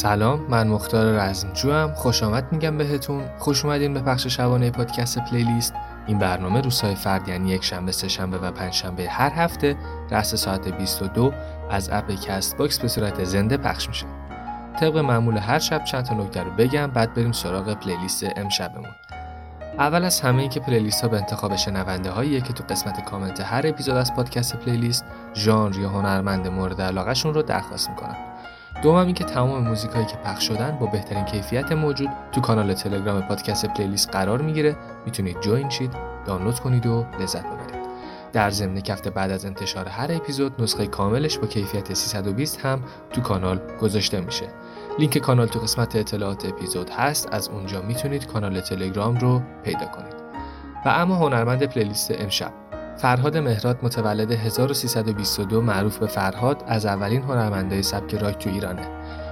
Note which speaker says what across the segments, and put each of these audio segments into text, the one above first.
Speaker 1: سلام من مختار رزمجو هم خوش آمد میگم بهتون. خوش اومدین به پخش شبانه پادکست playlist. این برنامه روزهای فرد یعنی یک شنبه سه شنبه و پنج شنبه هر هفته رأس ساعت 22 از app Castbox به صورت زنده پخش میشه. طبق معمول هر شب چند تا نکته رو بگم بعد بریم سراغ playlist امشبمون. اول از همه این که playlist ها به انتخاب شنونده هاییه که تو قسمت کامنت هر اپیزود از پادکست playlist ژانر یا هنرمند مورد علاقهشون رو درخواست می‌کنن دوم اینکه تمام موزیک هایی که پخش شدن با بهترین کیفیت موجود تو کانال تلگرام پادکست playlist قرار می‌گیره. می‌تونید join شید دانلود کنید و لذت ببرید. در ضمن یک هفته بعد از انتشار هر اپیزود نسخه کاملش با کیفیت 320 هم تو کانال گذاشته میشه. لینک کانال تو قسمت اطلاعات اپیزود هست از اونجا می‌تونید کانال تلگرام رو پیدا کنید. و اما هنرمند پلیلیست امشب. فرهاد مهراد متولد 1322 معروف به فرهاد از اولین هنرمندای سبک راک تو ایرانه.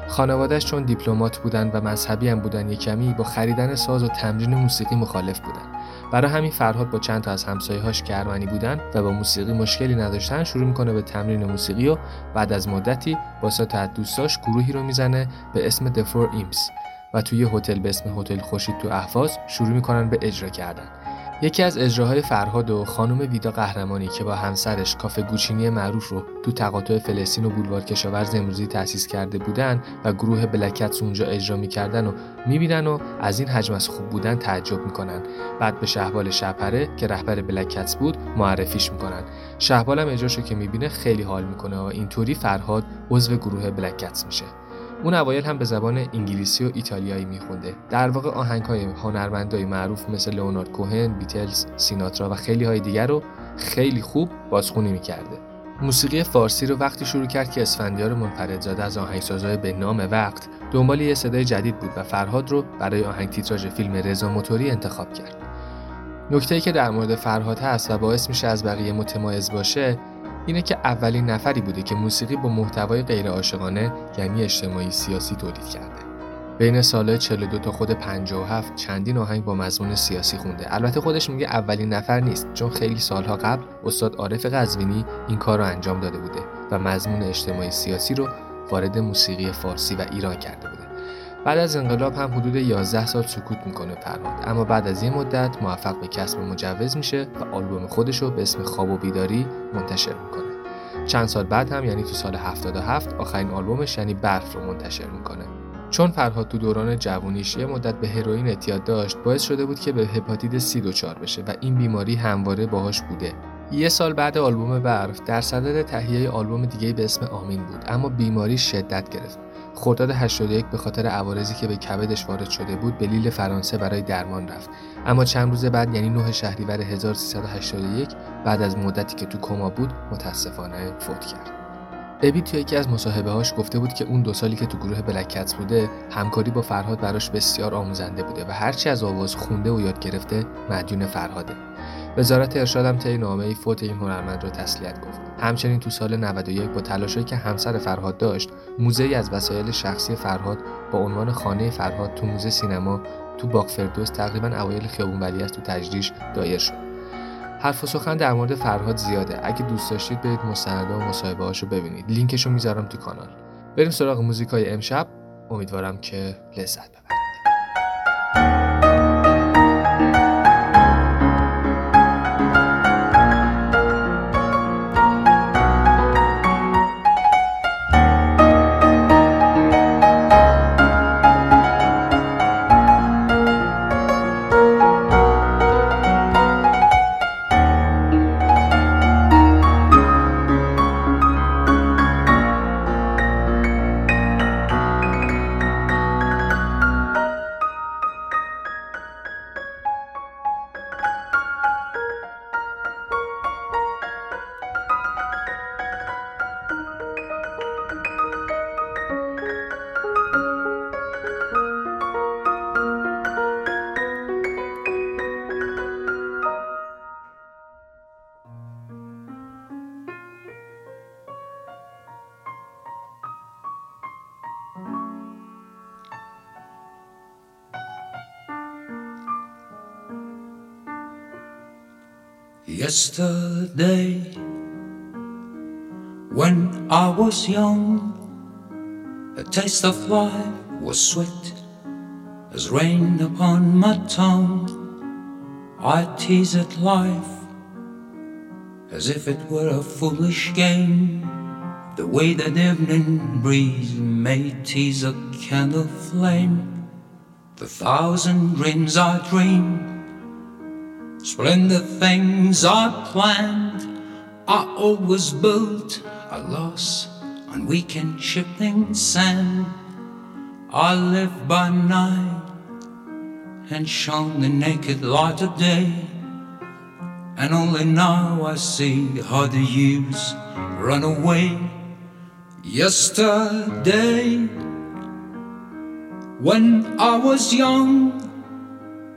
Speaker 1: خانوادهش چون دیپلمات بودن و مذهبی هم بودن یک کمی با خریدن ساز و تمرین موسیقی مخالف بودن. برای همین فرهاد با چند تا از همسایه‌هاش که ارمنی بودن و با موسیقی مشکلی نداشتن شروع می‌کنه به تمرین موسیقی و بعد از مدتی با سات دوستاش گروهی رو می‌زنه به اسم The Four و توی هتل به اسم هتل خوشید تو اهواز شروع می‌کنن به اجرا کردن. یکی از اجراهای فرهاد و خانم ویدا قهرمانی که با همسرش کافه گوچینی معروف رو تو تقاطع فلسطین و بولوار کشاورز امروزی تأسیس کرده بودن و گروه بلکتس اونجا اجرا می‌کردن و می‌بینن و از این حجم از خوب بودن تعجب می‌کنن. بعد به شهبال شپره که رهبر بلکتس بود معرفیش می‌کنن. شهبال هم اجراشو که می‌بینه خیلی حال می‌کنه و اینطوری فرهاد عضو گروه بلکتس میشه. اون اوایل هم به زبان انگلیسی و ایتالیایی میخونده. در واقع آهنگ های هنرمندای معروف مثل لئونارد کوهن بیتلز سیناترا و خیلی های دیگر رو خیلی خوب بازخونی می‌کرده. موسیقی فارسی رو وقتی شروع کرد که اسفندیار منفردزاده از آهنگسازهای به نام وقت دنبال یه صدای جدید بود و فرهاد رو برای آهنگ تیتراژ فیلم رضا موتوری انتخاب کرد. نکته که در مورد فرهاد هست و باعث میشه از بقیه متمایز باشه اینه که اولین نفری بوده که موسیقی با محتوای غیر عاشقانه یعنی اجتماعی سیاسی تولید کرده. بین سالهای 42 تا خود 57 چندین آهنگ با مضمون سیاسی خونده. البته خودش میگه اولین نفر نیست چون خیلی سالها قبل استاد عارف قزوینی این کار رو انجام داده بوده و مضمون اجتماعی سیاسی رو وارد موسیقی فارسی و ایران کرده. بعد از انقلاب هم حدود 11 سال سکوت می‌کنه فرهاد. اما بعد از این مدت موفق به کسب مجوز میشه و آلبوم خودش رو به اسم خواب و بیداری منتشر می‌کنه. چند سال بعد هم یعنی تو سال 77 آخرین آلبومش یعنی برف رو منتشر می‌کنه. چون فرهاد تو دوران جوونیش یه مدت به هروئین اعتیاد داشت باعث شده بود که به هپاتیت سی دچار بشه و این بیماری همواره باهاش بوده. یه سال بعد آلبوم برف در صدد تهیه آلبوم دیگه به اسم آمین بود اما بیماری شدت گرفت. خرداد 81 به خاطر عوارضی که به کبدش وارد شده بود به لیل فرانسه برای درمان رفت. اما چند روز بعد یعنی 9 شهریور 1381 بعد از مدتی که تو کما بود متاسفانه فوت کرد. ابی توی یکی از مصاحبه هاش گفته بود که اون دو سالی که تو گروه بلکتس بوده همکاری با فرهاد براش بسیار آموزنده بوده و هرچی از آواز خونده و یاد گرفته مدیون فرهاده. وزارت ارشادم طی نامه فوت این هنرمند را تسلیت گفت. همچنین تو سال 91 با تلاشی که همسر فرهاد داشت موزه از وسایل شخصی فرهاد با عنوان خانه فرهاد تو موزه سینما تو باغ فردوس تقریبا اوایل خیابون است تو تجریش دایر شد. حرف و سخن در مورد فرهاد زیاده. اگه دوست داشتید برید مستنده و مصاحبه هاشو ببینید. لینکشو می‌ذارم تو کانال. بریم سراغ موزیکای امشب. امیدوارم که لذت ببرید.
Speaker 2: Yesterday, when I was young The taste of life was sweet as rain upon my tongue. I teased at life as if it were a foolish game. The way that evening breeze may tease a candle flame. The thousand dreams I dreamed, splendid things I planned, I always built a loss on weekend shifting sand. I live by night and shone the naked light of day. And only now I see how the years run away. Yesterday, when I was young,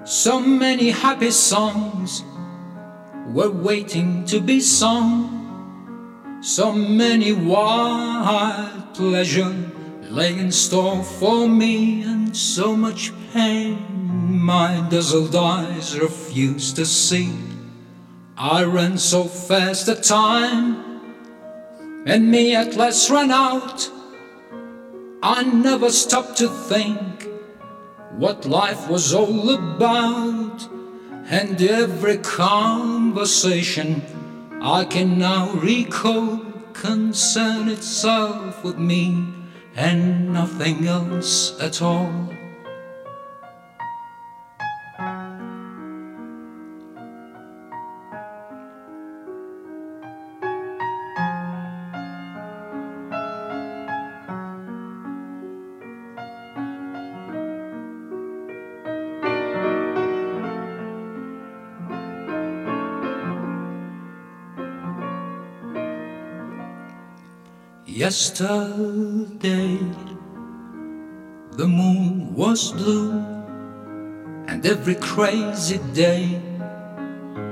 Speaker 2: so many happy songs were waiting to be sung. So many wild pleasure lay in store for me, and so much pain my dazzled eyes refused to see. I ran so fast that time, and me at last ran out. I never stopped to think what life was all about, and every conversation I can now recall concern itself with me and nothing else at all. Yesterday, the moon was blue, and every crazy day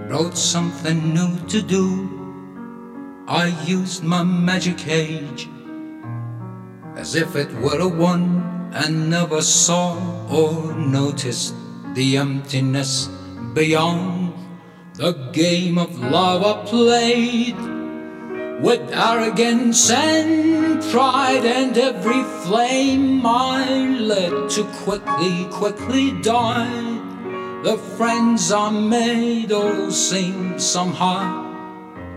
Speaker 2: brought something new to do. I used my magic age as if it were a one, and never saw or noticed the emptiness beyond the game of love I played with arrogance and pride and every flame I let to quickly, quickly die. The friends I made all seem somehow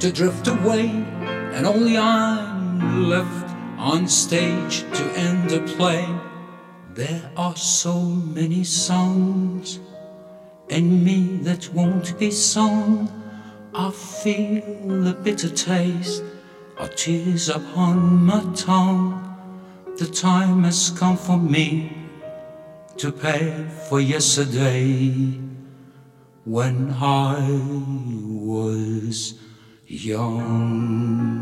Speaker 2: to drift away, and only I'm left on stage to end the play. There are so many songs in me that won't be sung. I feel a bitter taste of tears upon my tongue. The time has come for me to pay for yesterday when I was young.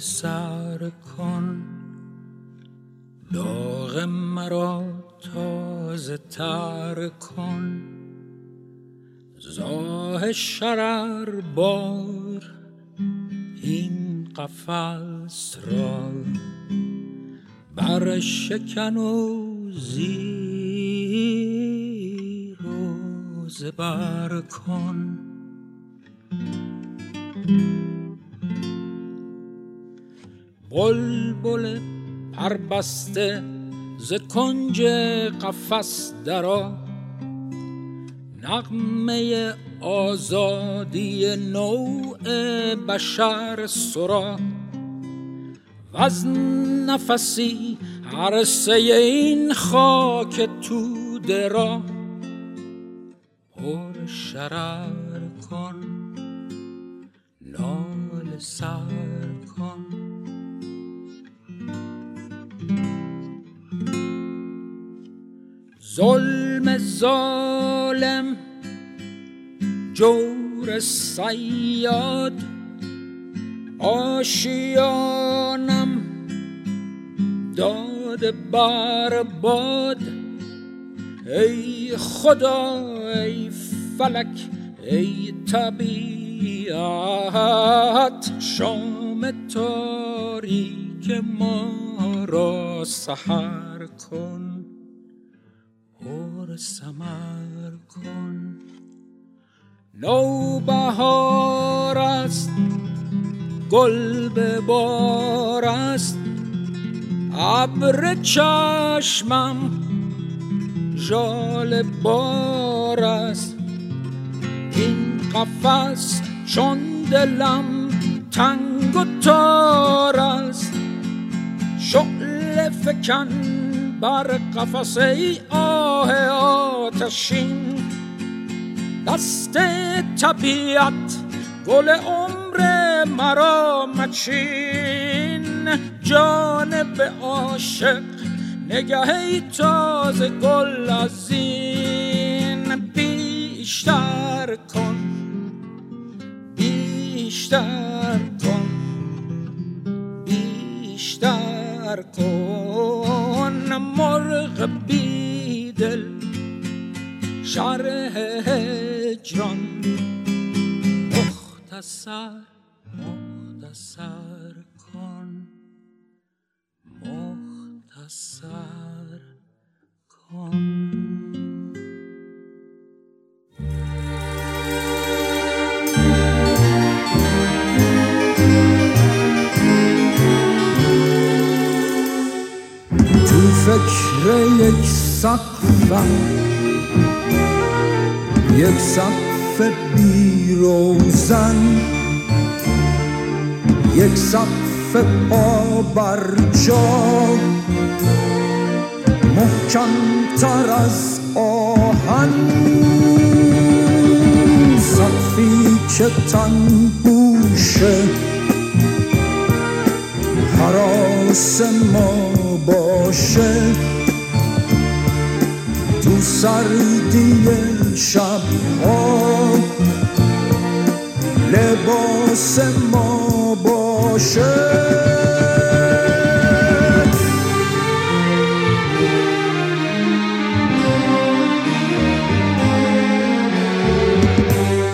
Speaker 2: سر کن. داغ مرا تازه تر کن. زاه شرر بار این قفص را. بر شکن و زیر و زبر کن. بلبل پربسته ز کنج قفس درا نغمه آزادی نوع بشر سرا. و از نفسی عرصه این خاک تو درا پر شرر کن نال سر ظلم ظالم جور سیاد آشیانم داد بر باد. ای خدا ای فلک ای طبیعت شام تاریک ما را سحر کن. پر سمر کن. نوبهار است گل به بار است. ابر چشمم جال بار است. این قفس چون دلم تنگ و تار است. شعل فکن بر قفس ای آه آتشین دست طبیعت گل عمر مرا مچین جانب عاشق نگهی تازه گل از این بیشتر کن بیشتر کن بیشتر کن مرغ بیدل شرح هجران مختصر مختصر کن. مختصر کن.
Speaker 3: فکر یک سقفم یک سقف بیروزن یک سقف پا بر جا محکم تر از آهن سقفی که تن بوشه حراس ما باشه. تو سردی شب ها. لباس ما باشه.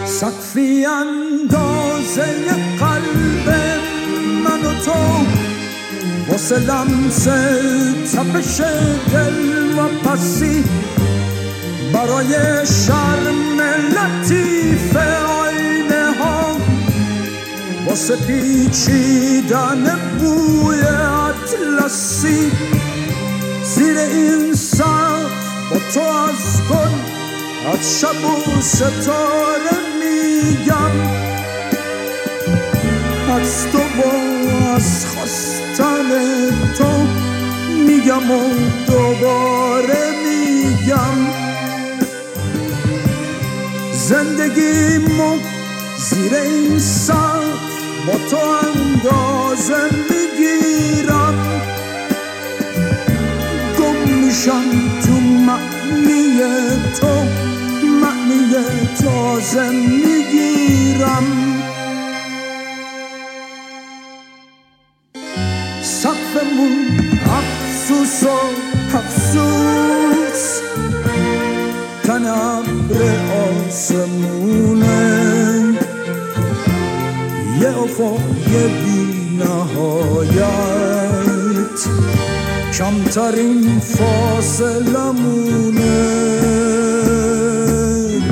Speaker 3: سقفی اندازه قلب من و تو. واسه لمس تپش دل و پسی برای شرم لطیف آینه ها واسه پیچیدن بوی اطلسی. زیر این سقف با تو از گل از شب و ستاره میگم. از تو از خواستن تو میگم و دوباره میگم. زندگیمو زیر این سقف با تو اندازه می‌گیرم. گم میشم تو معنی تو معنی تازه می‌گیرم. آسمونه. یه افق بی نهایت کمترین فاصلمونه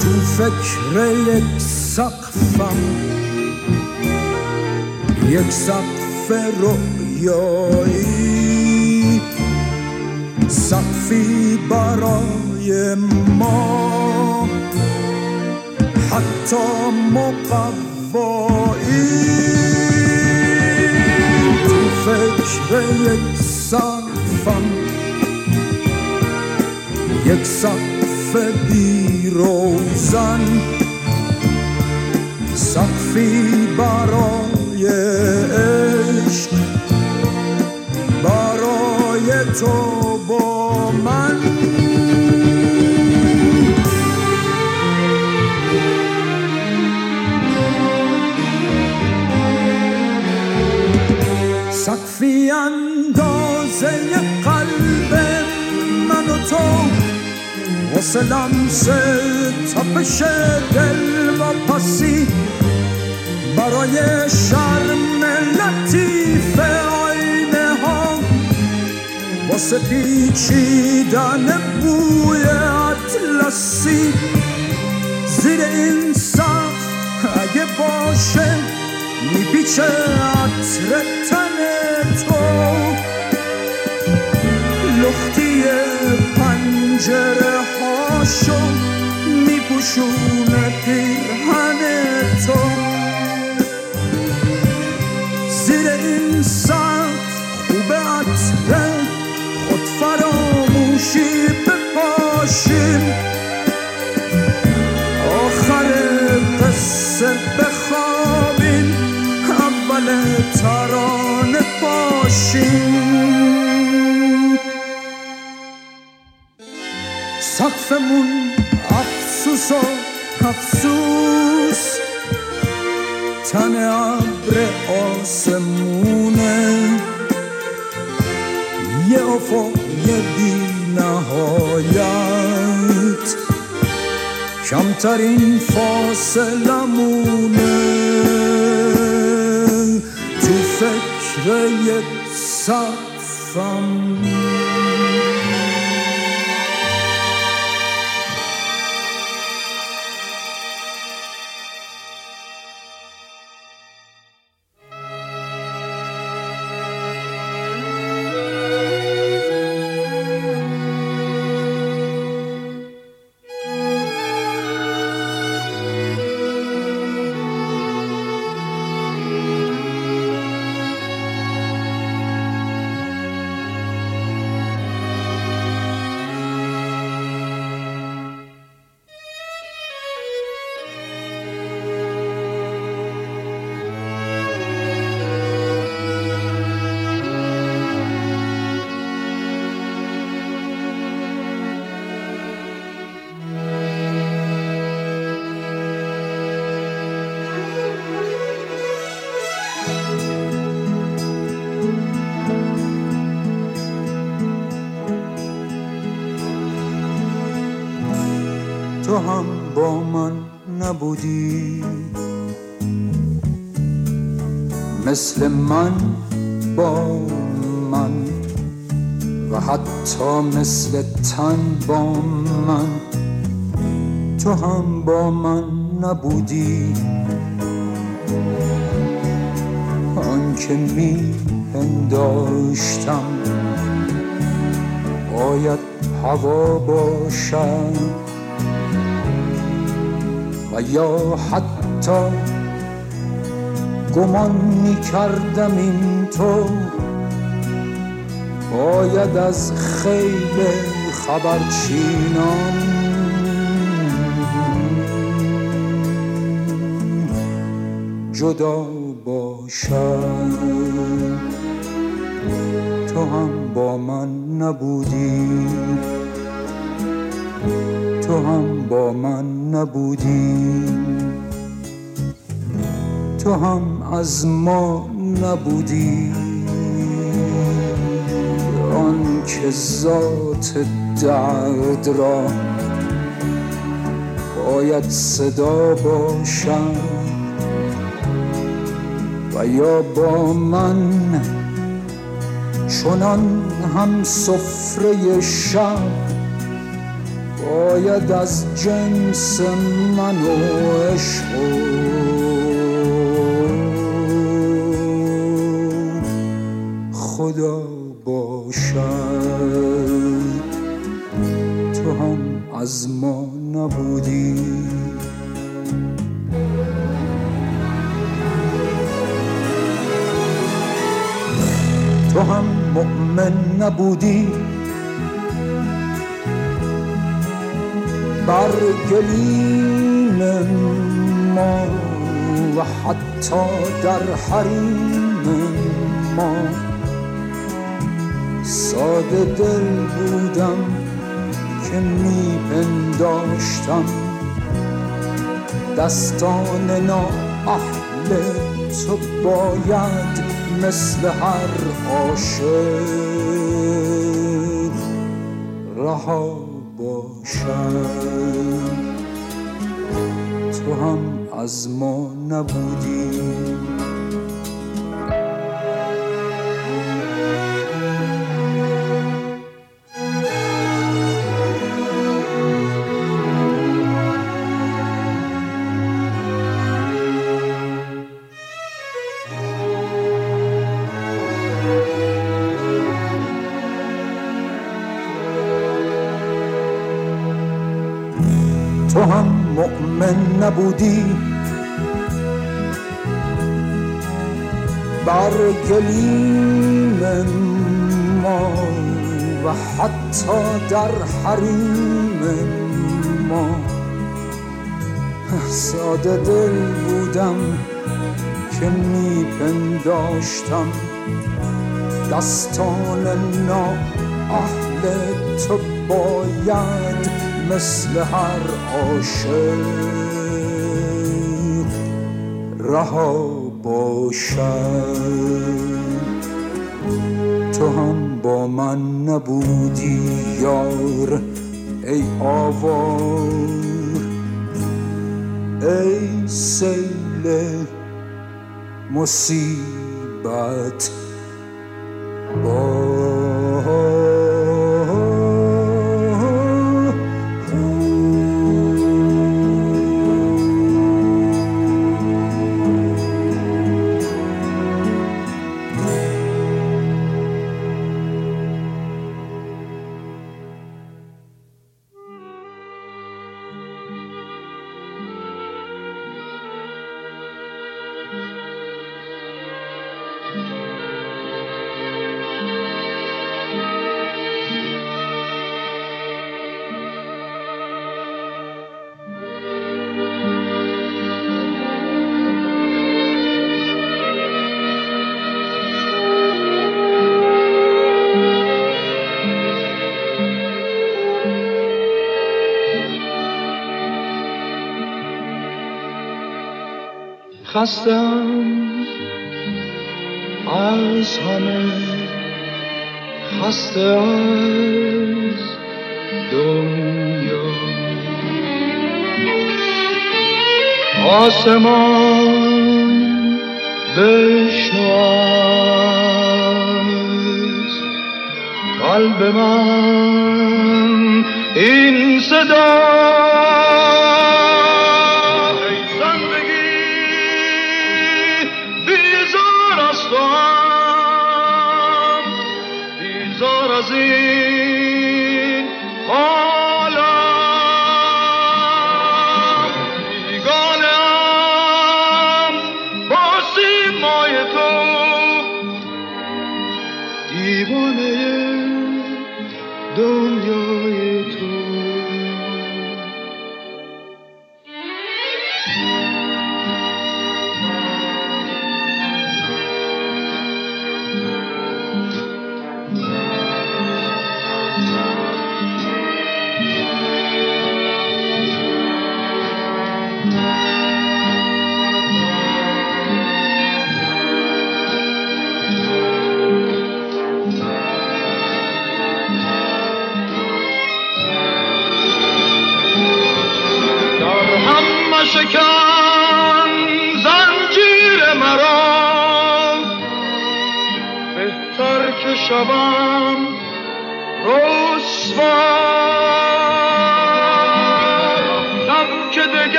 Speaker 3: تو فکر یک سقفم. یک سقف رویایی سقفی برای ما. حتی مقوایی. تو فکر یک سقفم یک سقف بی روزن. سقفی برای عشق برای تو با من. سقفی اندازه قلب من و تو. واسه لمس تپش دل و پسی. برای شرم لطیف آینه ها. واسه پیچیدن بوی اطلسی. زیر این سقف اگه باشه میپیچه عطر تن تو. لختی پنجره هاشو میپوشونه پیرهن. سقفمون افسوس و افسوس تن ابر آسمونه یه افق یه بی نهایت کمترین فاصلمونه تو فکر یک سقفم من با من و حتی مثل تن با من. تو هم با من نبودی. آنکه می پنداشتم باید هوا باشم و یا حتی گمان می کردم این تو. باید از خیل خبرچینان جدا باشد تو هم با من نبودی. تو هم با من نبودی. تو هم از ما نبودی. آن که ذات درد را باید صدا باشم و یا با من چنان هم سفره شب باید از جنس من و عشق خدا باشد. تو هم از ما نبودی. تو هم مؤمن نبودی. بر گلیم ما و حتی در حریم ما. ساده دل بودم که میپنداشتم. دستان نااهل تو باید مثل هر عاشق رها باشم. تو هم از ما نبودی. نبودی. بر گلیم ما و حتی در حریم ما. ساده دل بودم که میپنداشتم. دستان نا اهل تو باید مثل هر عاشق. رها باشد. تو هم با من نبودی یار ای آوار. ای سیل مصیبت
Speaker 4: خستم از همه خسته از دنیا. آسمان بشنو از قلب من این صدا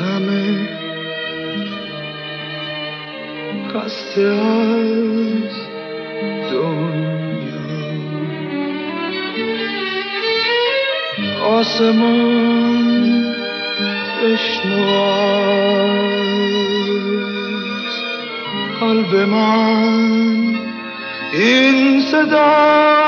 Speaker 4: همه خسته از دنیا. آسمان بشنو قلب من. این صدا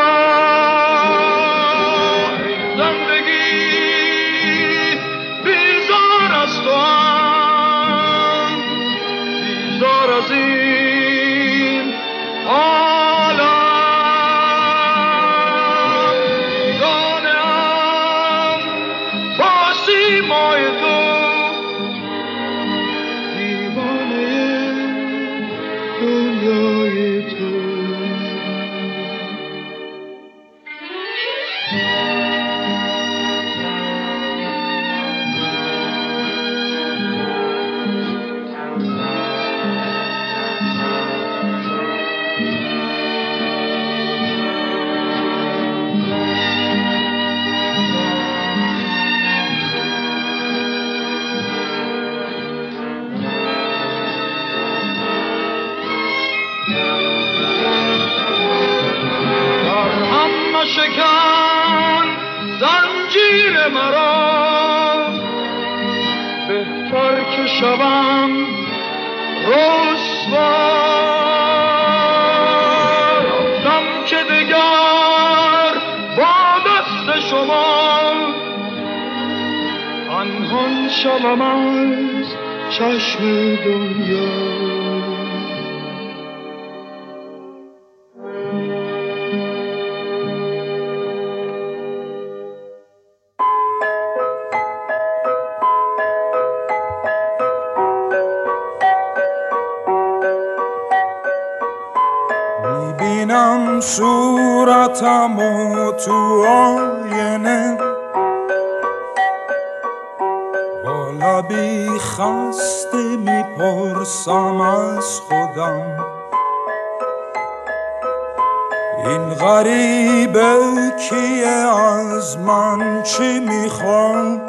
Speaker 3: پنهان شوم از چشم دنیا صورتم و تو خسته می‌پرسم از خودم. این غریبه کیه؟ از من چی می‌خوام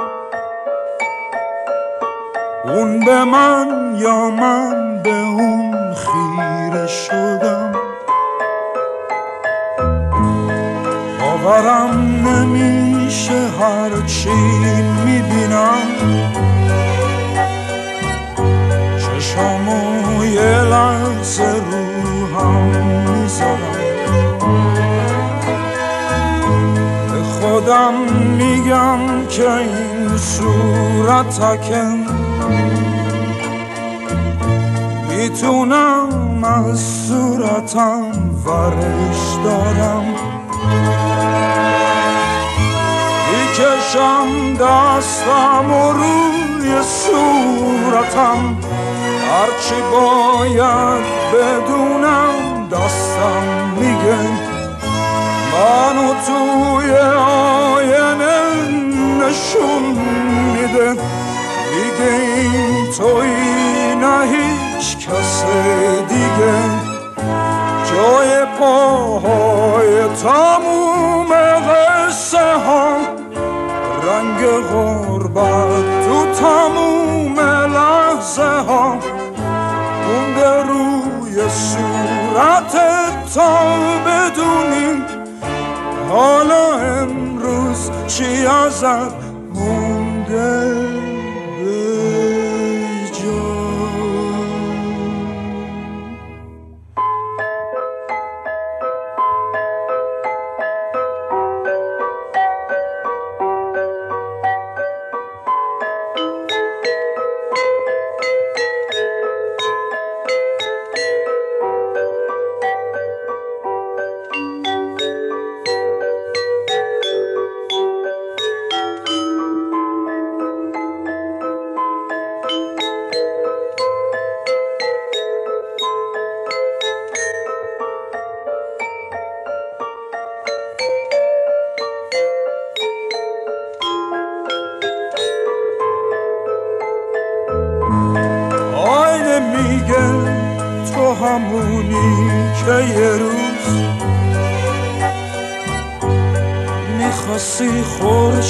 Speaker 3: اون به من یا من به اون خیره شدم؟ باورم نمیشه هرچی می‌بینم. چشامو یه لحظه رو هم به خودم میگم که این صورتکم می‌تونم از صورتم ورش دارم. می‌کشم دستم و روی صورتم. هرچی باید بدونم دستم میگه. منو توی آینه نشون میده. دیگه این توی نه هیچ کس دیگه. جای پاهای تموم قصه ها. رنگ غربت تو تموم لحظه ها. مونده روی صورت تا بدونیم حالا امروز چی ازت مونده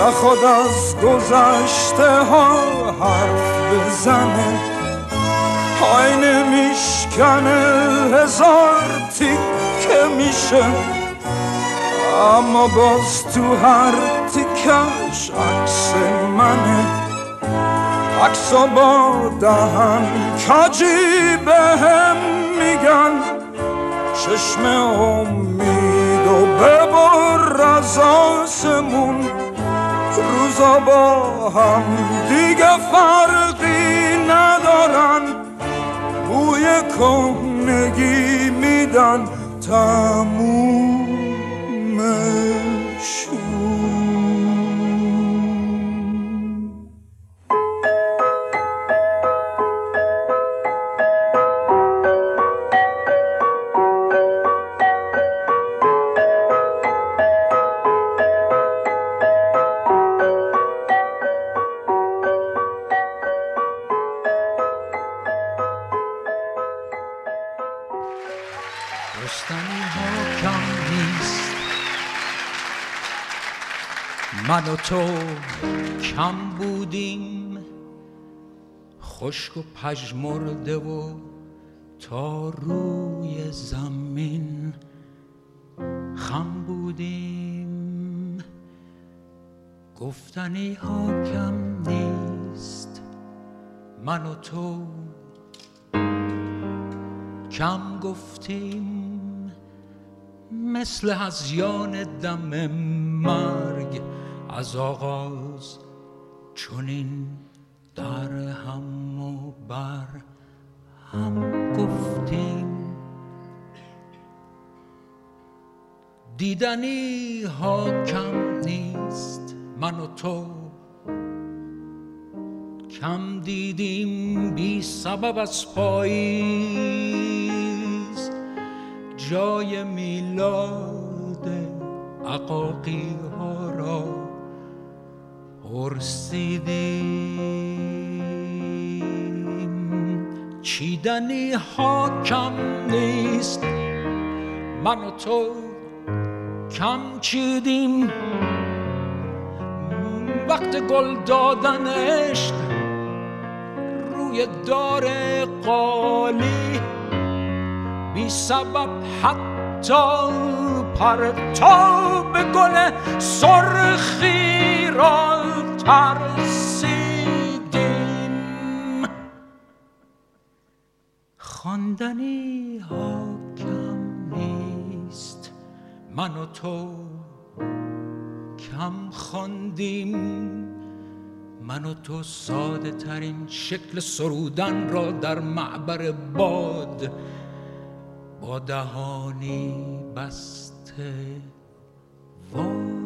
Speaker 3: نخواد از گذشته ها حرف بزنه. آینه میشکنه هزار تیک که میشه. اما باز تو هر تیکش عکس منه. عکسا با دهن کجی به هم میگن.
Speaker 4: چشم امید و ببر از آسمون. روزا با هم دیگه فرقی ندارن. بوی کنگی میدن تمومشون
Speaker 2: تو کم بودیم خشک و پژمرده و تا روی زمین خم بودیم. گفتنی ها کم نیست من و تو. کم گفتیم مثل هزیان دم مرگ از آغاز چونین در هم و بر هم گفتیم. دیدنی ها کم نیست من و تو کم دیدیم بی سبب از پاییز. جای میلاد عقاقی ها را پرسیدیم چیدنی ها کم نیست من و تو کم چیدیم وقت گل دادن عشق روی دار قالی بی سبب حتی پرتاب گل سرخی را ترسیدیم خواندنی ها کم نیست. من و تو کم خواندیم. من و تو ساده ترین شکل سرودن را در معبر باد با دهانی بسته واماندیم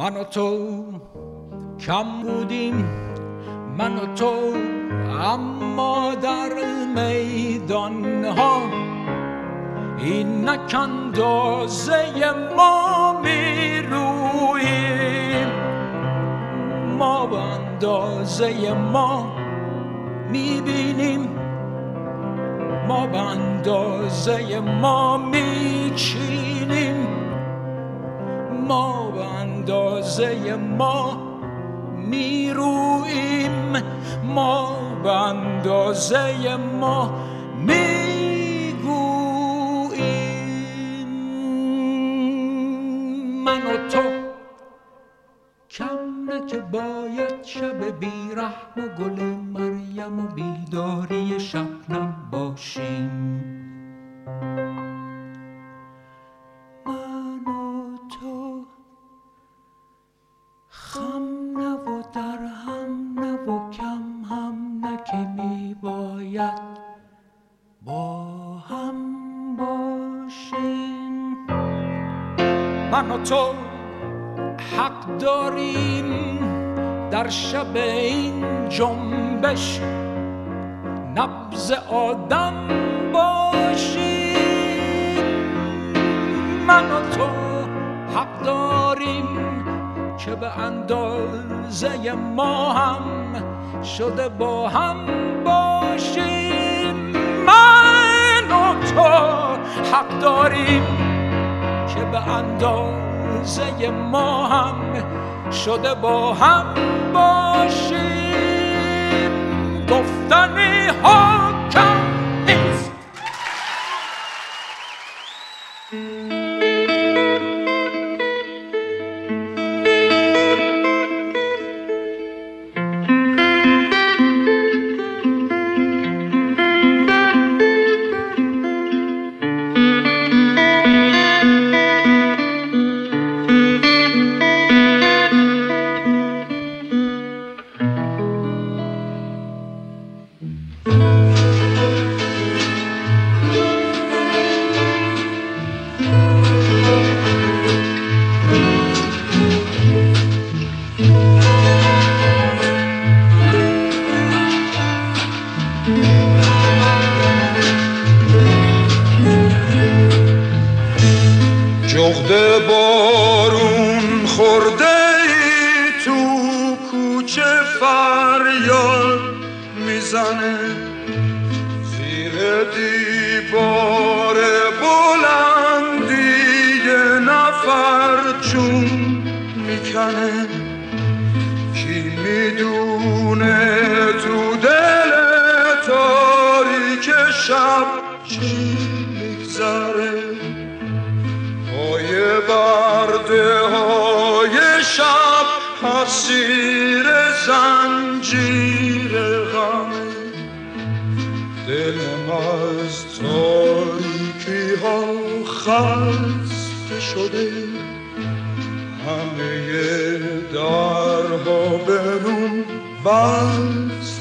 Speaker 2: من و تو کم بودیم من و تو اما در میدان ها این اندازه ما می رویم ما به اندازه ما می بینیم ما به اندازه ما می چینیم ما به اندازه ما می‌رویم. ما به اندازه ما می‌گوییم. من و تو کم که باید شب بیرحم و گل مریم و بیداری شبنم باشیم. تو حق داریم در شب این جنبش نبز آدم باشیم. من و تو حق داریم که به اندازه ما هم شده با هم باشیم. من و تو حق داریم که به اندازه ما هم شده با هم باشیم. گفتنی ها کم
Speaker 3: تو دل تاریک شب چی میگذره. پای برده های شب حسیر زنجیر غمه. دلم از تاریکی ها خسته شده. همه درها برون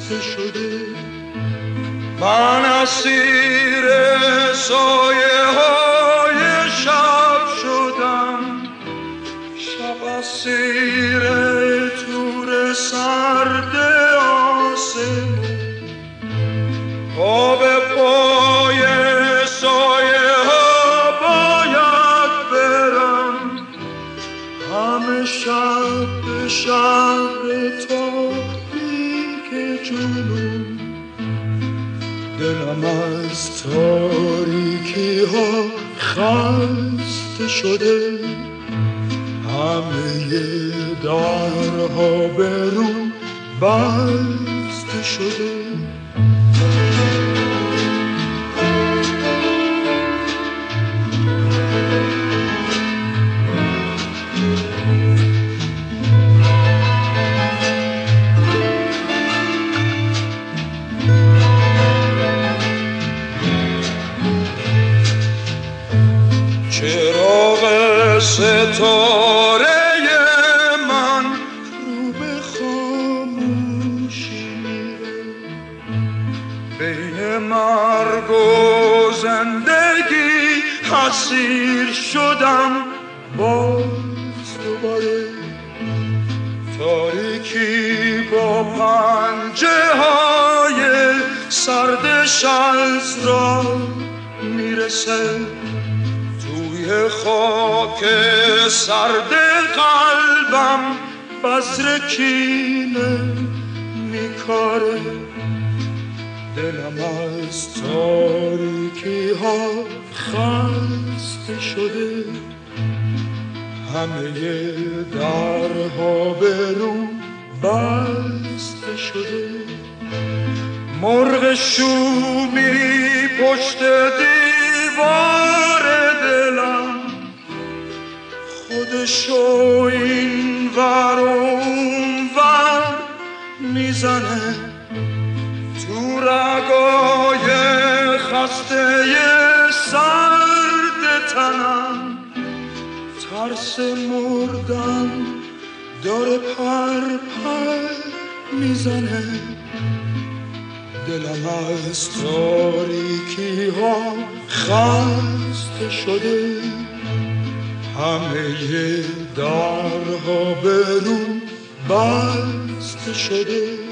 Speaker 3: بسته شده. من اسیر سایه های خسته شده. همه درها برون بسته شده. شدم باز دوباره تاریکی با پنجه های سردش از را می‌رسه توی خاک سرد قلبم بذر کینه میکاره. دلم از تاریکی ها خسته شده. همه درها برون بسته شده. مرغ شومی پشت دیوار دلم. خودشو این ور اون ور می‌زنه. رگای خسته سرد تنم. ترس مردن داره پر پر می‌زنه. دلم از تاریکی ها خسته شده. همه درها برون بسته شده.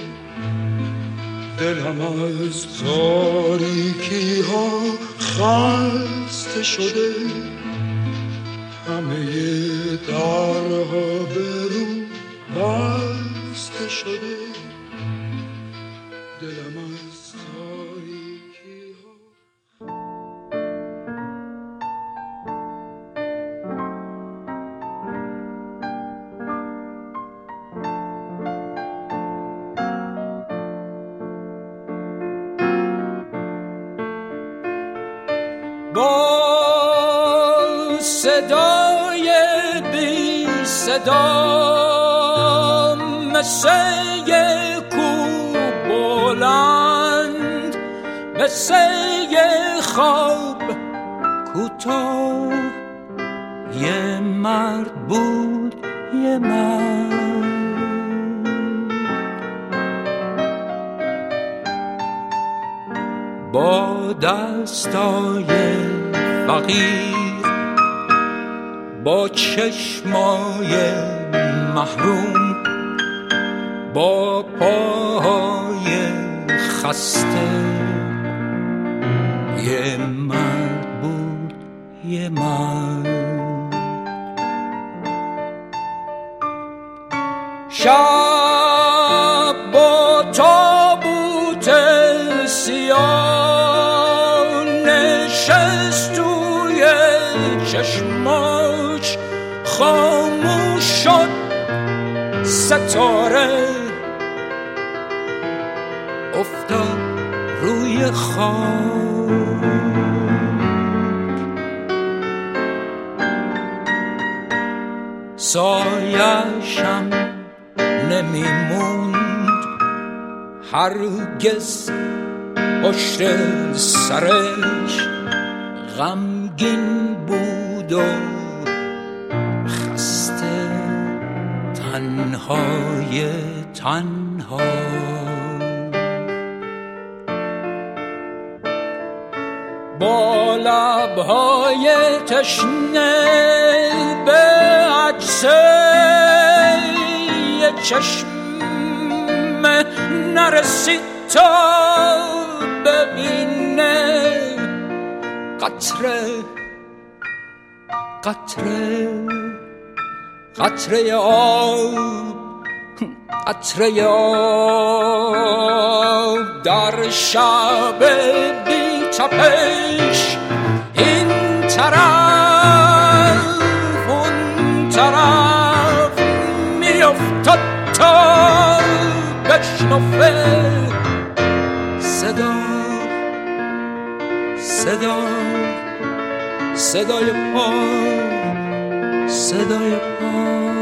Speaker 3: دلم از تاریکی ها خسته شده. همه درها برون بسته شده.
Speaker 2: صدای بی صدا. مثل کوه بلند مثل خواب کوتاه. یه مرد بود یه مرد. با دستای فقیر با چشمای محروم با پاهای خسته. یه مرد بود یه مرد خاک سایشم نمیموند. هرگز پشت سرش غمگین بود و خسته تنهای تنها. با لبهای تشنه به عکسه چشم نرسید تا ببینه. قطره قطره قطره آب قطره آب در شب بی تپش این طرف اون طرف میافتد تا بشنفه صدا صدا صدای پا صدای پا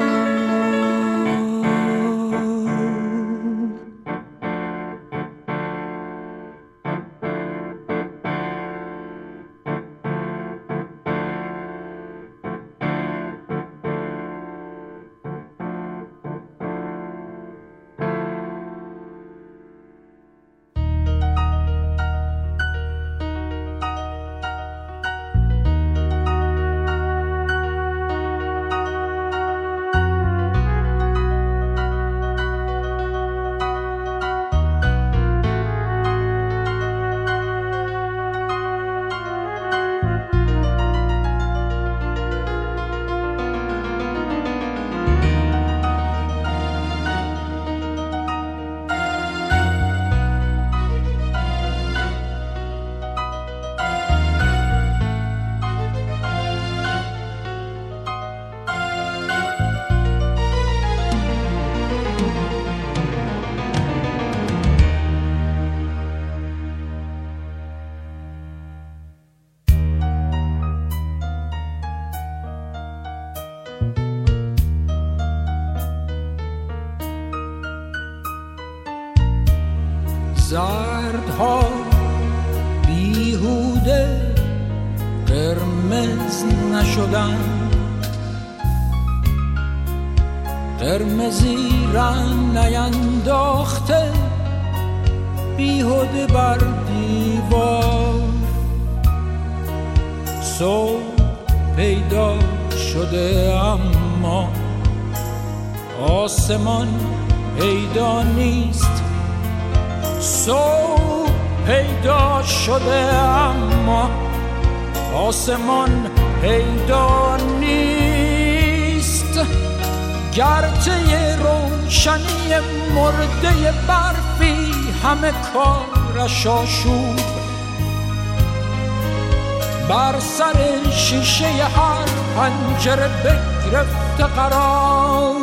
Speaker 2: پنجره بگرفته قرار.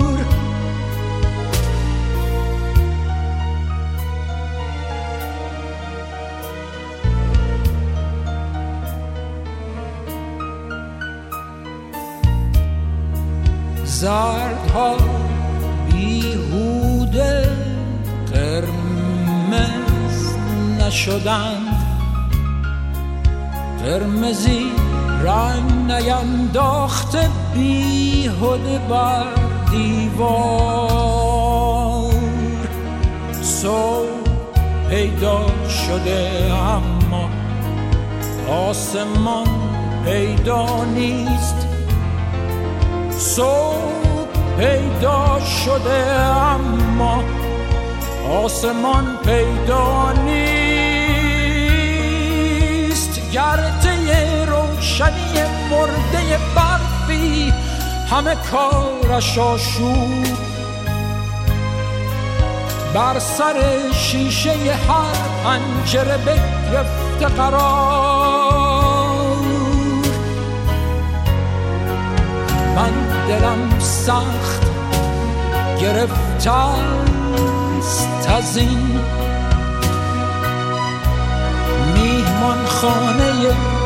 Speaker 2: زردها بیهوده قرمز نشدند. قرمزی رنگ نینداخته بیهوده بر دیوار. صبح پیدا شده اما آسمان پیدا نیست. صبح پیدا شده اما آسمان پیدا نیست. روشنی مرده برفی همه کارش آشوب. بر سر شیشه هر پنجره بگرفته قرار. من دلم سخت گرفته است از این میهمان خانه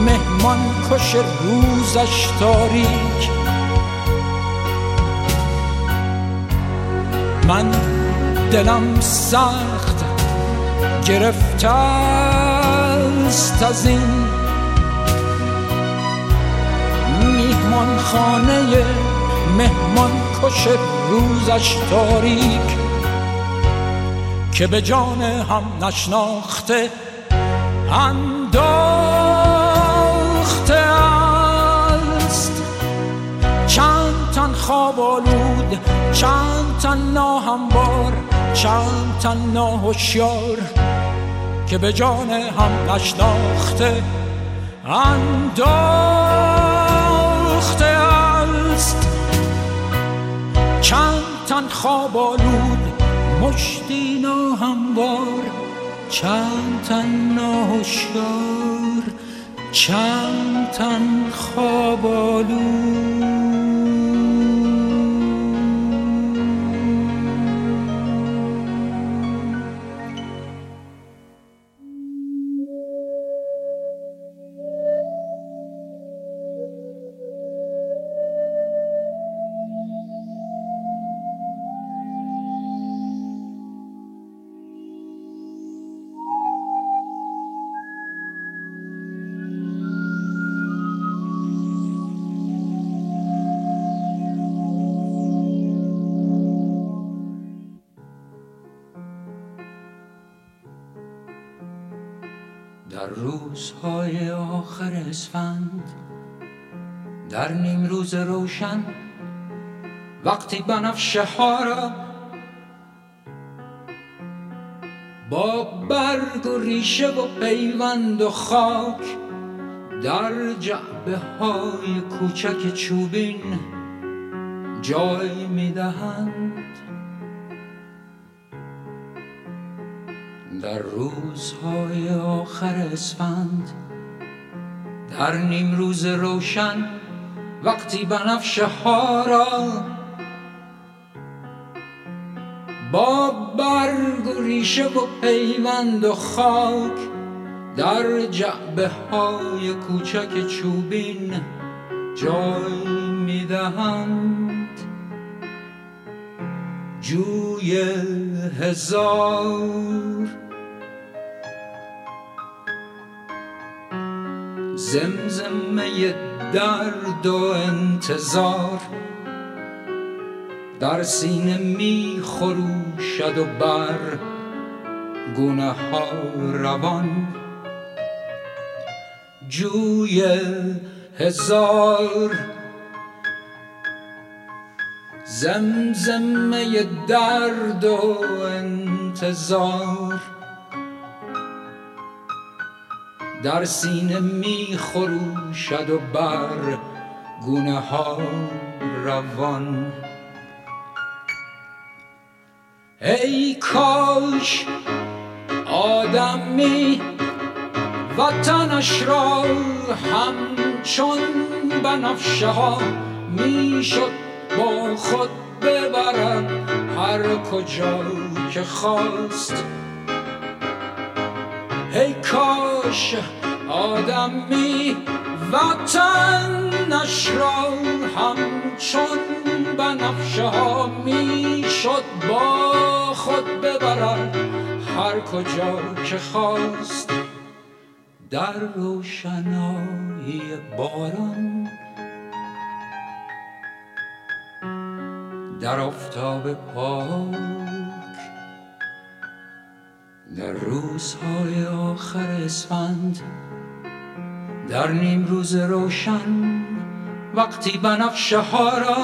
Speaker 2: مهمان کش روزش تاریک. من دلم سخت گرفته است از این میهمان خانه مهمان کش روزش تاریک که به جان هم نشناخته انداخته خواب آلود. چند تن ناهموار چند تن ناهوشیار که به جان هم نشناخته انداخته است. چند تن خواب آلود مشتی ناهموار چند تن ناهوشیار چند تن خواب آلود. روزهای آخر اسفند. در نیم روز روشن وقتی بنفشه ها را با برگ و ریشه و پیوند و خاک در جعبه های کوچک چوبین جای می‌دهند. روزهای آخر اسفند. در نیم روز روشن وقتی بنفشه ها را با برگ و ریشه و پیوند و خاک در جعبه های کوچک چوبین جای می‌دهند. جوی هزار زمزمه درد و انتظار در سینه می خروشد و بر گونه ها روان. جوی هزار زمزمه درد و انتظار در سینه می خروشد و بر گونه ها روان. ای کاش آدمی وطنش را همچون بنفشه ها می‌شد با خود ببرد. هر کجا که خواست ای کاش آدمی وطنش را همچون بنفشه ها می‌شد با خود ببرد. هر کجا که خواست در روشنایی باران در آفتاب پاک در روزهای آخر اسفند در نیم روز روشن وقتی بنفشه ها را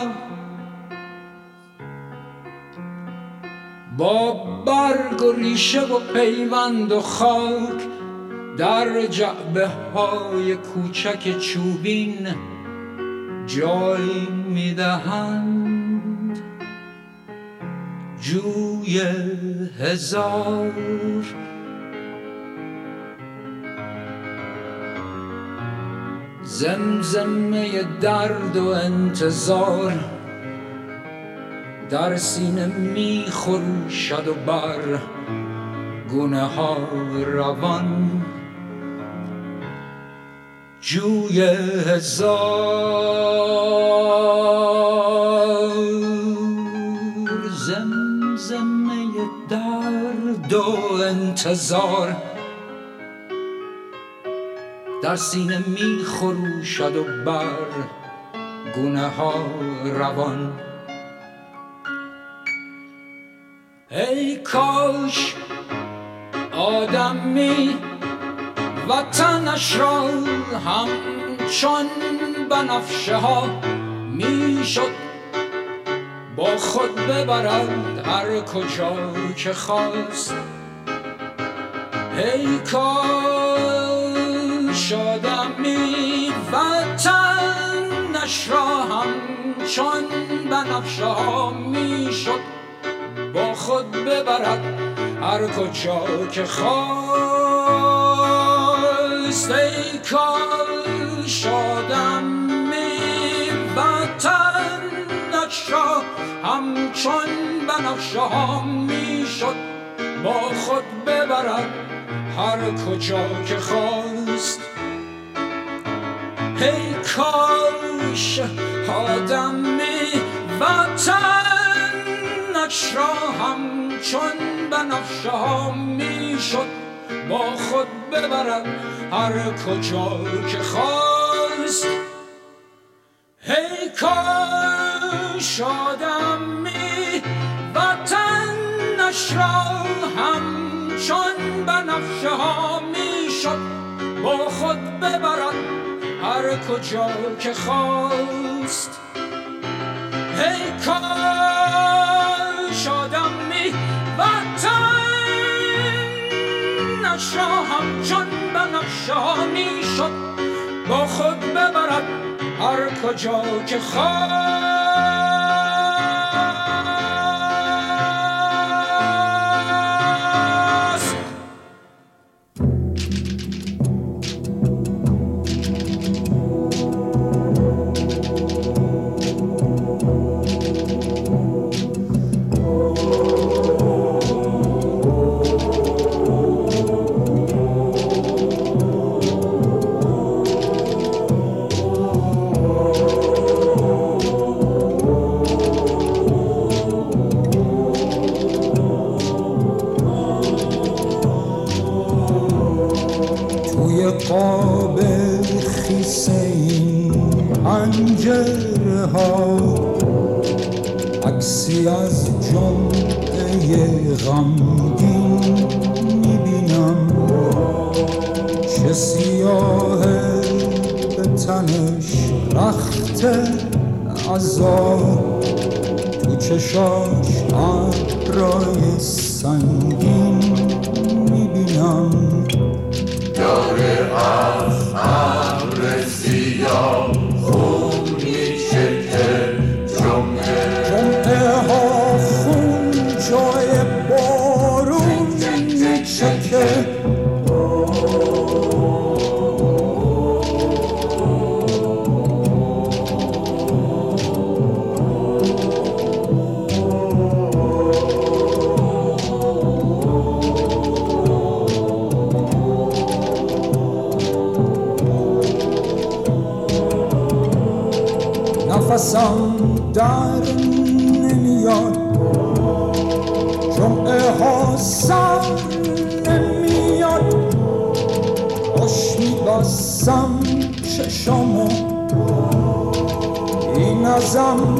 Speaker 2: با برگ و ریشه و پیوند و خاک در جعبه های کوچک چوبین جای می‌دهند. جوی هزار. زمزمه درد و انتظار در سینه می خروشد و بر گونه ها روان. جوی هزار. زمزمه درد و انتظار. در سینه می خروشد و بر گونه ها روان. ای کاش آدمی وطنش را همچون بنفشه ها می‌شد با خود ببرد هر کجا که خواست. ای کاش آدمی وطنش را همچون بنفشه ها می‌شد. با خود ببرد هر کجا که خواست. ای کاش آدمی وطنش را همچون بنفشه ها می‌شد با خود ببرد هر کجا که خواست. ای کاش آدمی وطنش را همچون بنفشه ها می‌شد با خود ببرد هر کجا که خواست. ای کاش آدمی همچون بنفشه ها می‌شد با خود ببرد هر کجا که خواست. ای کاش آدمی وطنش را همچون بنفشه ها می‌شد با خود ببرد هر کجا که خواست.
Speaker 3: از جمعه غمگین می‌بینم چه سیاه به تنش رخت عذاب تو چشاش ابرای سنگین می‌بینم. جمعه این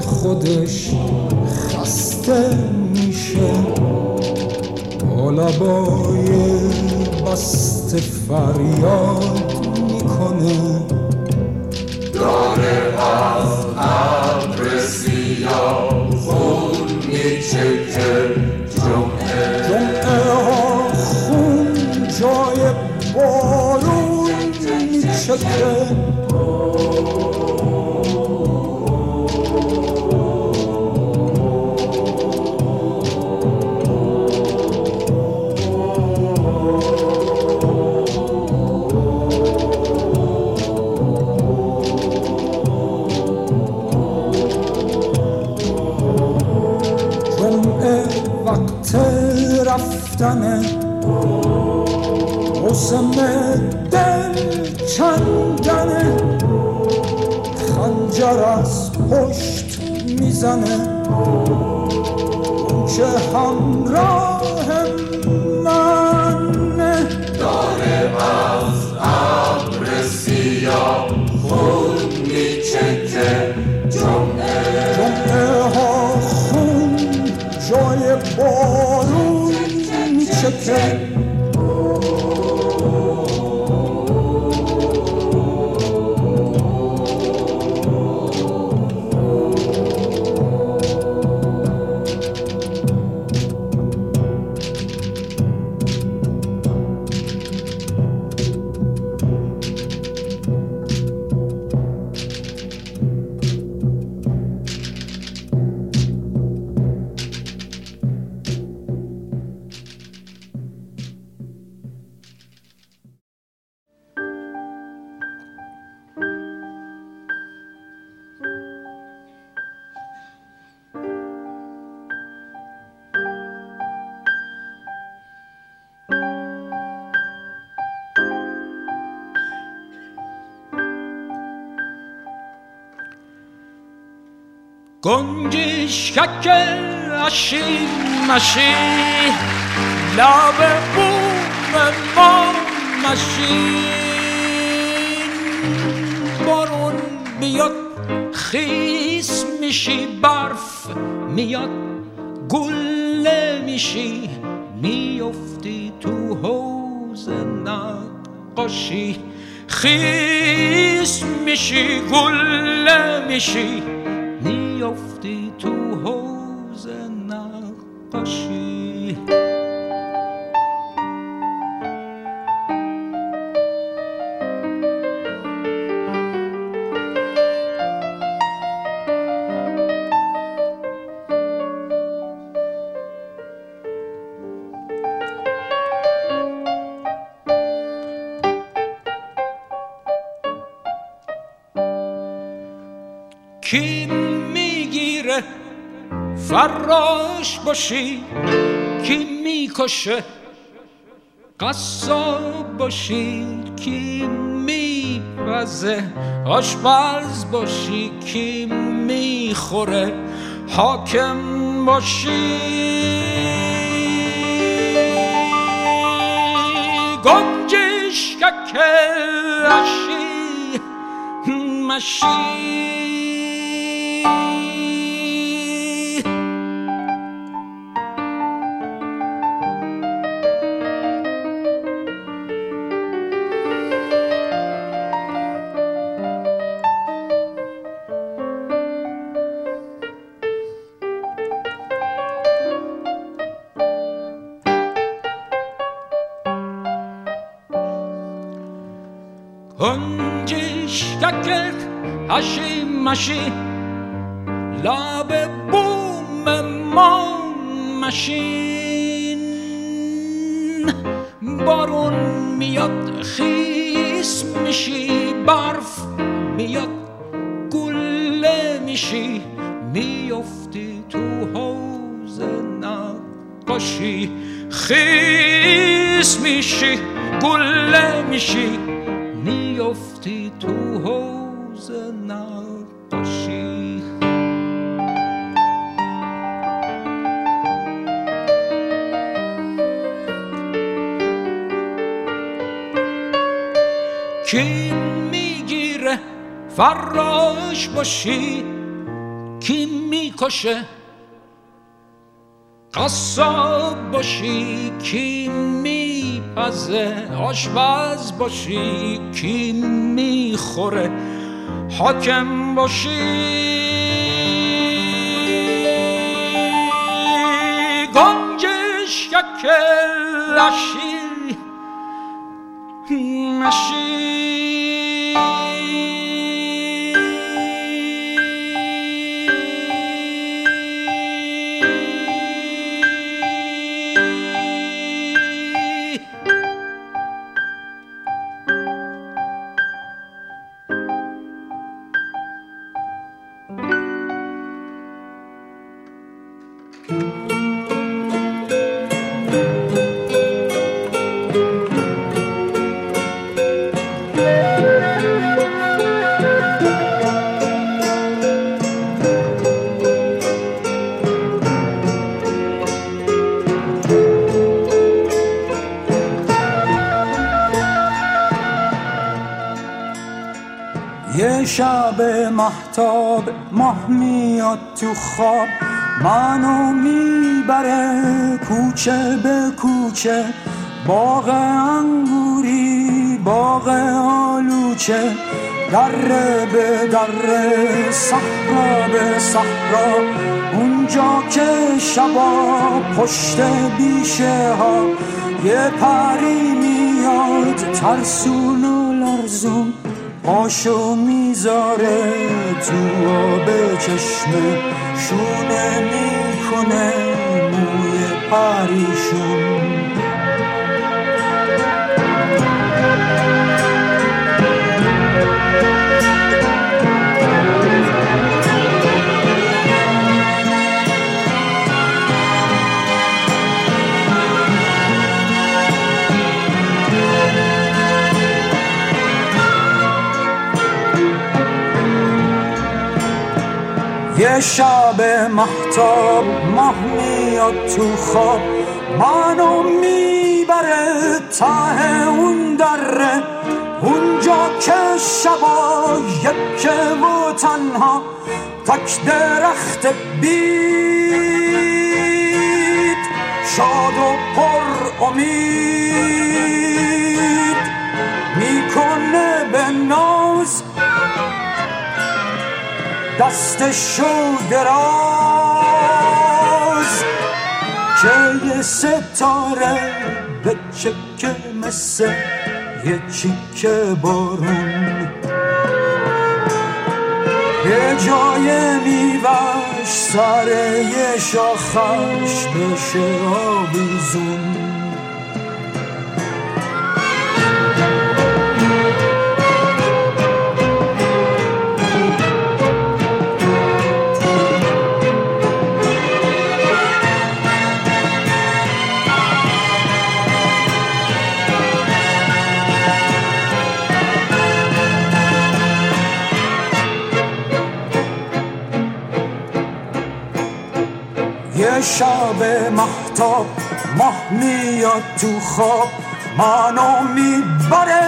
Speaker 3: خودش خسته میشه. با بست فریاد می‌کنه.
Speaker 5: داره از ابر سیاه خون میچکه جمعه.
Speaker 3: جمعه ها خون جای بارون میچکه می‌زنه
Speaker 2: اشی مشی لب بوم ما مشین بارون بیاد خیس میشی برف میاد گله میشی. میفتی تو حوز نقاشی. خیس میشی گله میشی. میافتی تو حوز نقاشی کی فراش باشی کی می‌کشه قصاب باشی کی میپزه آشپز باشی کی می‌خوره حاکم باشی. که اشی مشی. she فراش باشی کی می‌کشه؟ قصاب باشی کی میپزه؟ آشپز باشی کی می‌خوره؟ حاکم باشی. گنجش یک لشی مشی.
Speaker 3: میاد تو خواب منو می‌بره کوچه به کوچه. باغ انگوری باغ آلوچه. دره به دره صحرا به صحرا. اونجا که شبا پشت بیشه ها یه پری میاد ترسون و لرزون. پاشو می‌ذاره تو آب چشمه شونه می‌کنه موی پریشون. یه شب محتاب ماه میاد تو خواب. منو می‌بره ته اون دره. اونجا که شبا یکه و تنها تک درخت بید. شاد و پر امید. دستشو دراز که ستاره به چکه مثل یه چیکه بارون. یه جای میوش سر یه شاخش بشه آویزون. شب محتاب ماه میاد تو خواب. منو می‌بره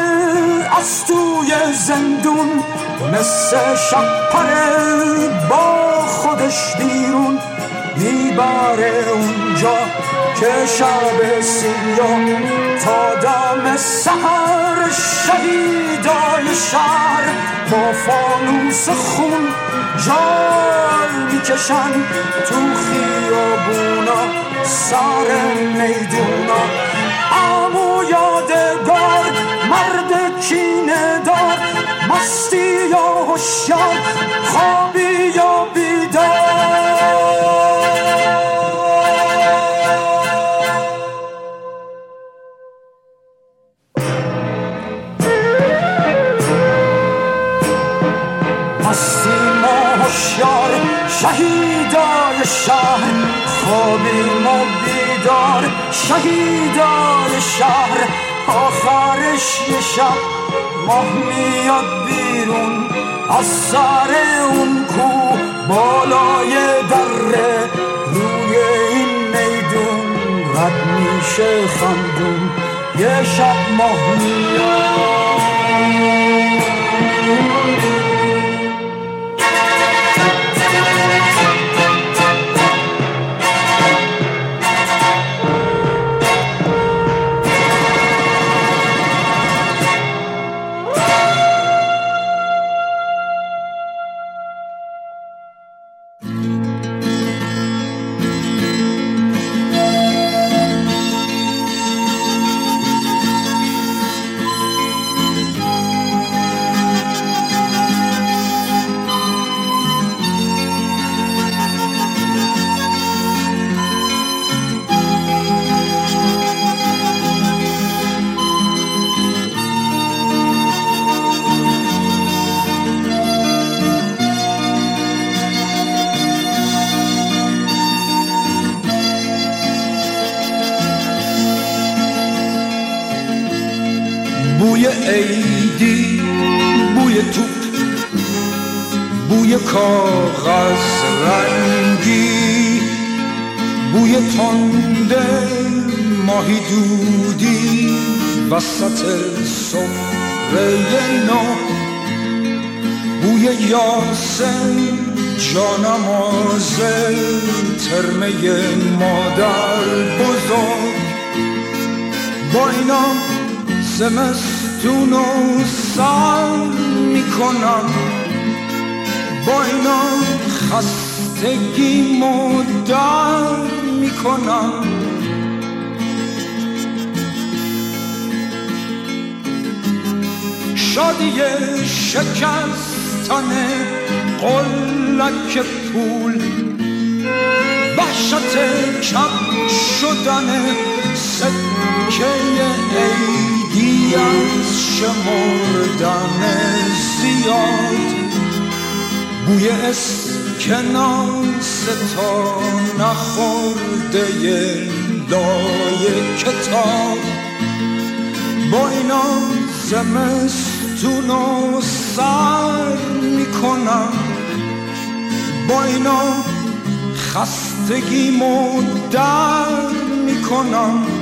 Speaker 3: از توی زندون مثل شپره با خودش بیرون. می‌بره اونجا که شب سیاه تا دم سهر شهیدای شهر با فانوس خون جال می‌کشن تو خیابونا سر میدونا. امو یادگار مرد کینه دار مستی یا هوشیار خوابی یا شهر خوابیم و بیدار شهیدای شهر آخرش یه شب ماه میاد بیرون از سر اون کو بالای دره روی این میدون رد میشه خندون. یه شب ماه بوی زمستون و سر می‌کنم. با اینا خستگی مدر می‌کنم. شادی شکستن قلک پول وحشت کم شدن سکه عیدی از شمردن زیاد. بوی اسکناس تا نخورده لای کتاب. با اینا زمستون و سر می‌کنم. با اینا خستگی در می‌کنم.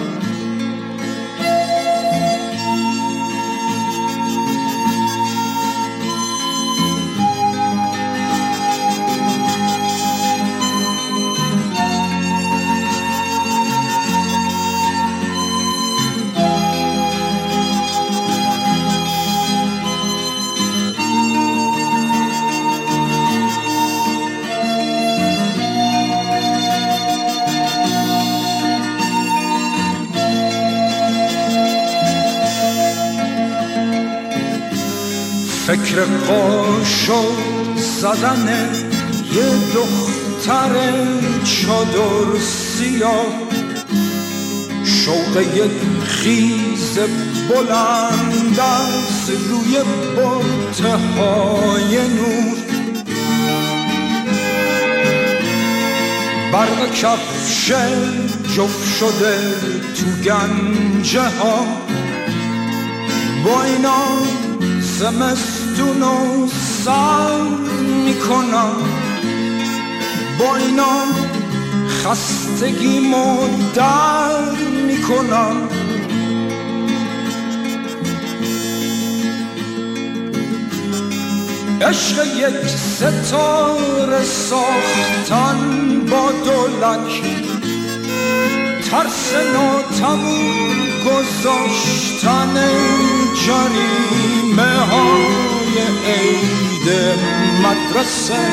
Speaker 3: فکر قاشو زدن یه دختر چادر سیاه. شوق یک خیز بلند از روی برته های نور. برق کفش جفت شده تو گنجه ها با اینا و سر می‌کنم. با اینا خستگی در می‌کنم. عشق یک ستاره ساختن با دولک ترس ناتموم گذاشتن جریمه های عید مدرسه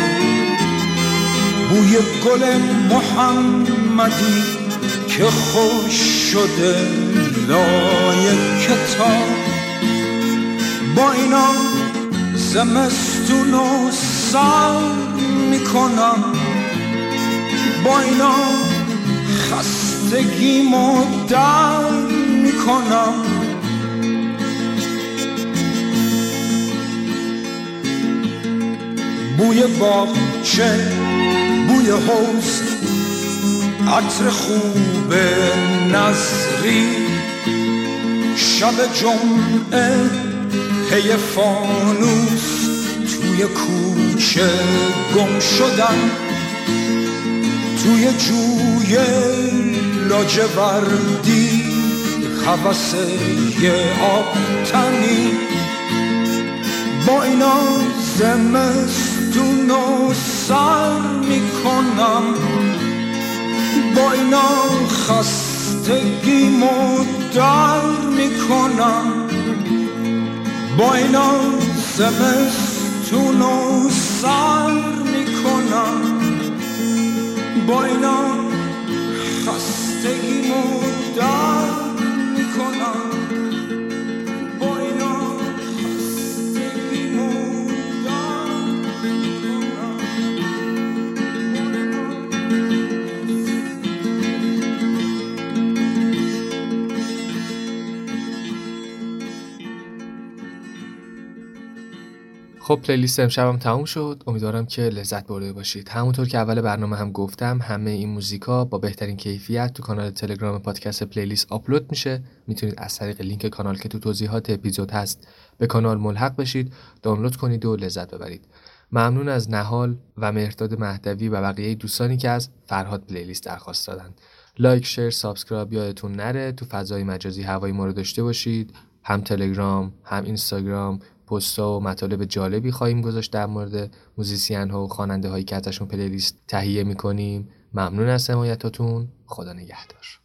Speaker 3: بوی گل محمدی که خوش شده لای کتاب. با اینا زمستون و سر می‌کنم با اینا خستگی در می‌کنم. بوی باغچه بوی حوز عطر خوب نظری. شب جمعه پی فانوس. توی کوچه گم شدن توی جوی لاجوردی حوث یه آب تنی با اینا زمستون و سر می‌کنم. با اینا خستگیمو در می‌کنم. با اینا زمستون و سر می‌کنم. با اینا
Speaker 1: خب playlist امشبم تموم شد. امیدوارم که لذت برده باشید. همونطور که اول برنامه هم گفتم همه این موزیکا با بهترین کیفیت تو کانال تلگرام پادکست playlist آپلود میشه. می‌تونید از طریق لینک کانال که تو توضیحات اپیزود هست به کانال ملحق بشید دانلود کنید و لذت ببرید. ممنون از نهال و مهرداد مهدوی و بقیه دوستانی که از فرهاد playlist درخواست دادن. like share subscribe یادتون نره. تو فضای مجازی هوای ما رو داشته باشید. هم تلگرام هم اینستاگرام. پست‌ها و مطالب جالبی خواهیم گذاشت در مورد موزیسین ها و خواننده هایی که ازشون پلیلیست تهیه می‌کنیم. ممنون از حمایتاتون. خدا نگهدار.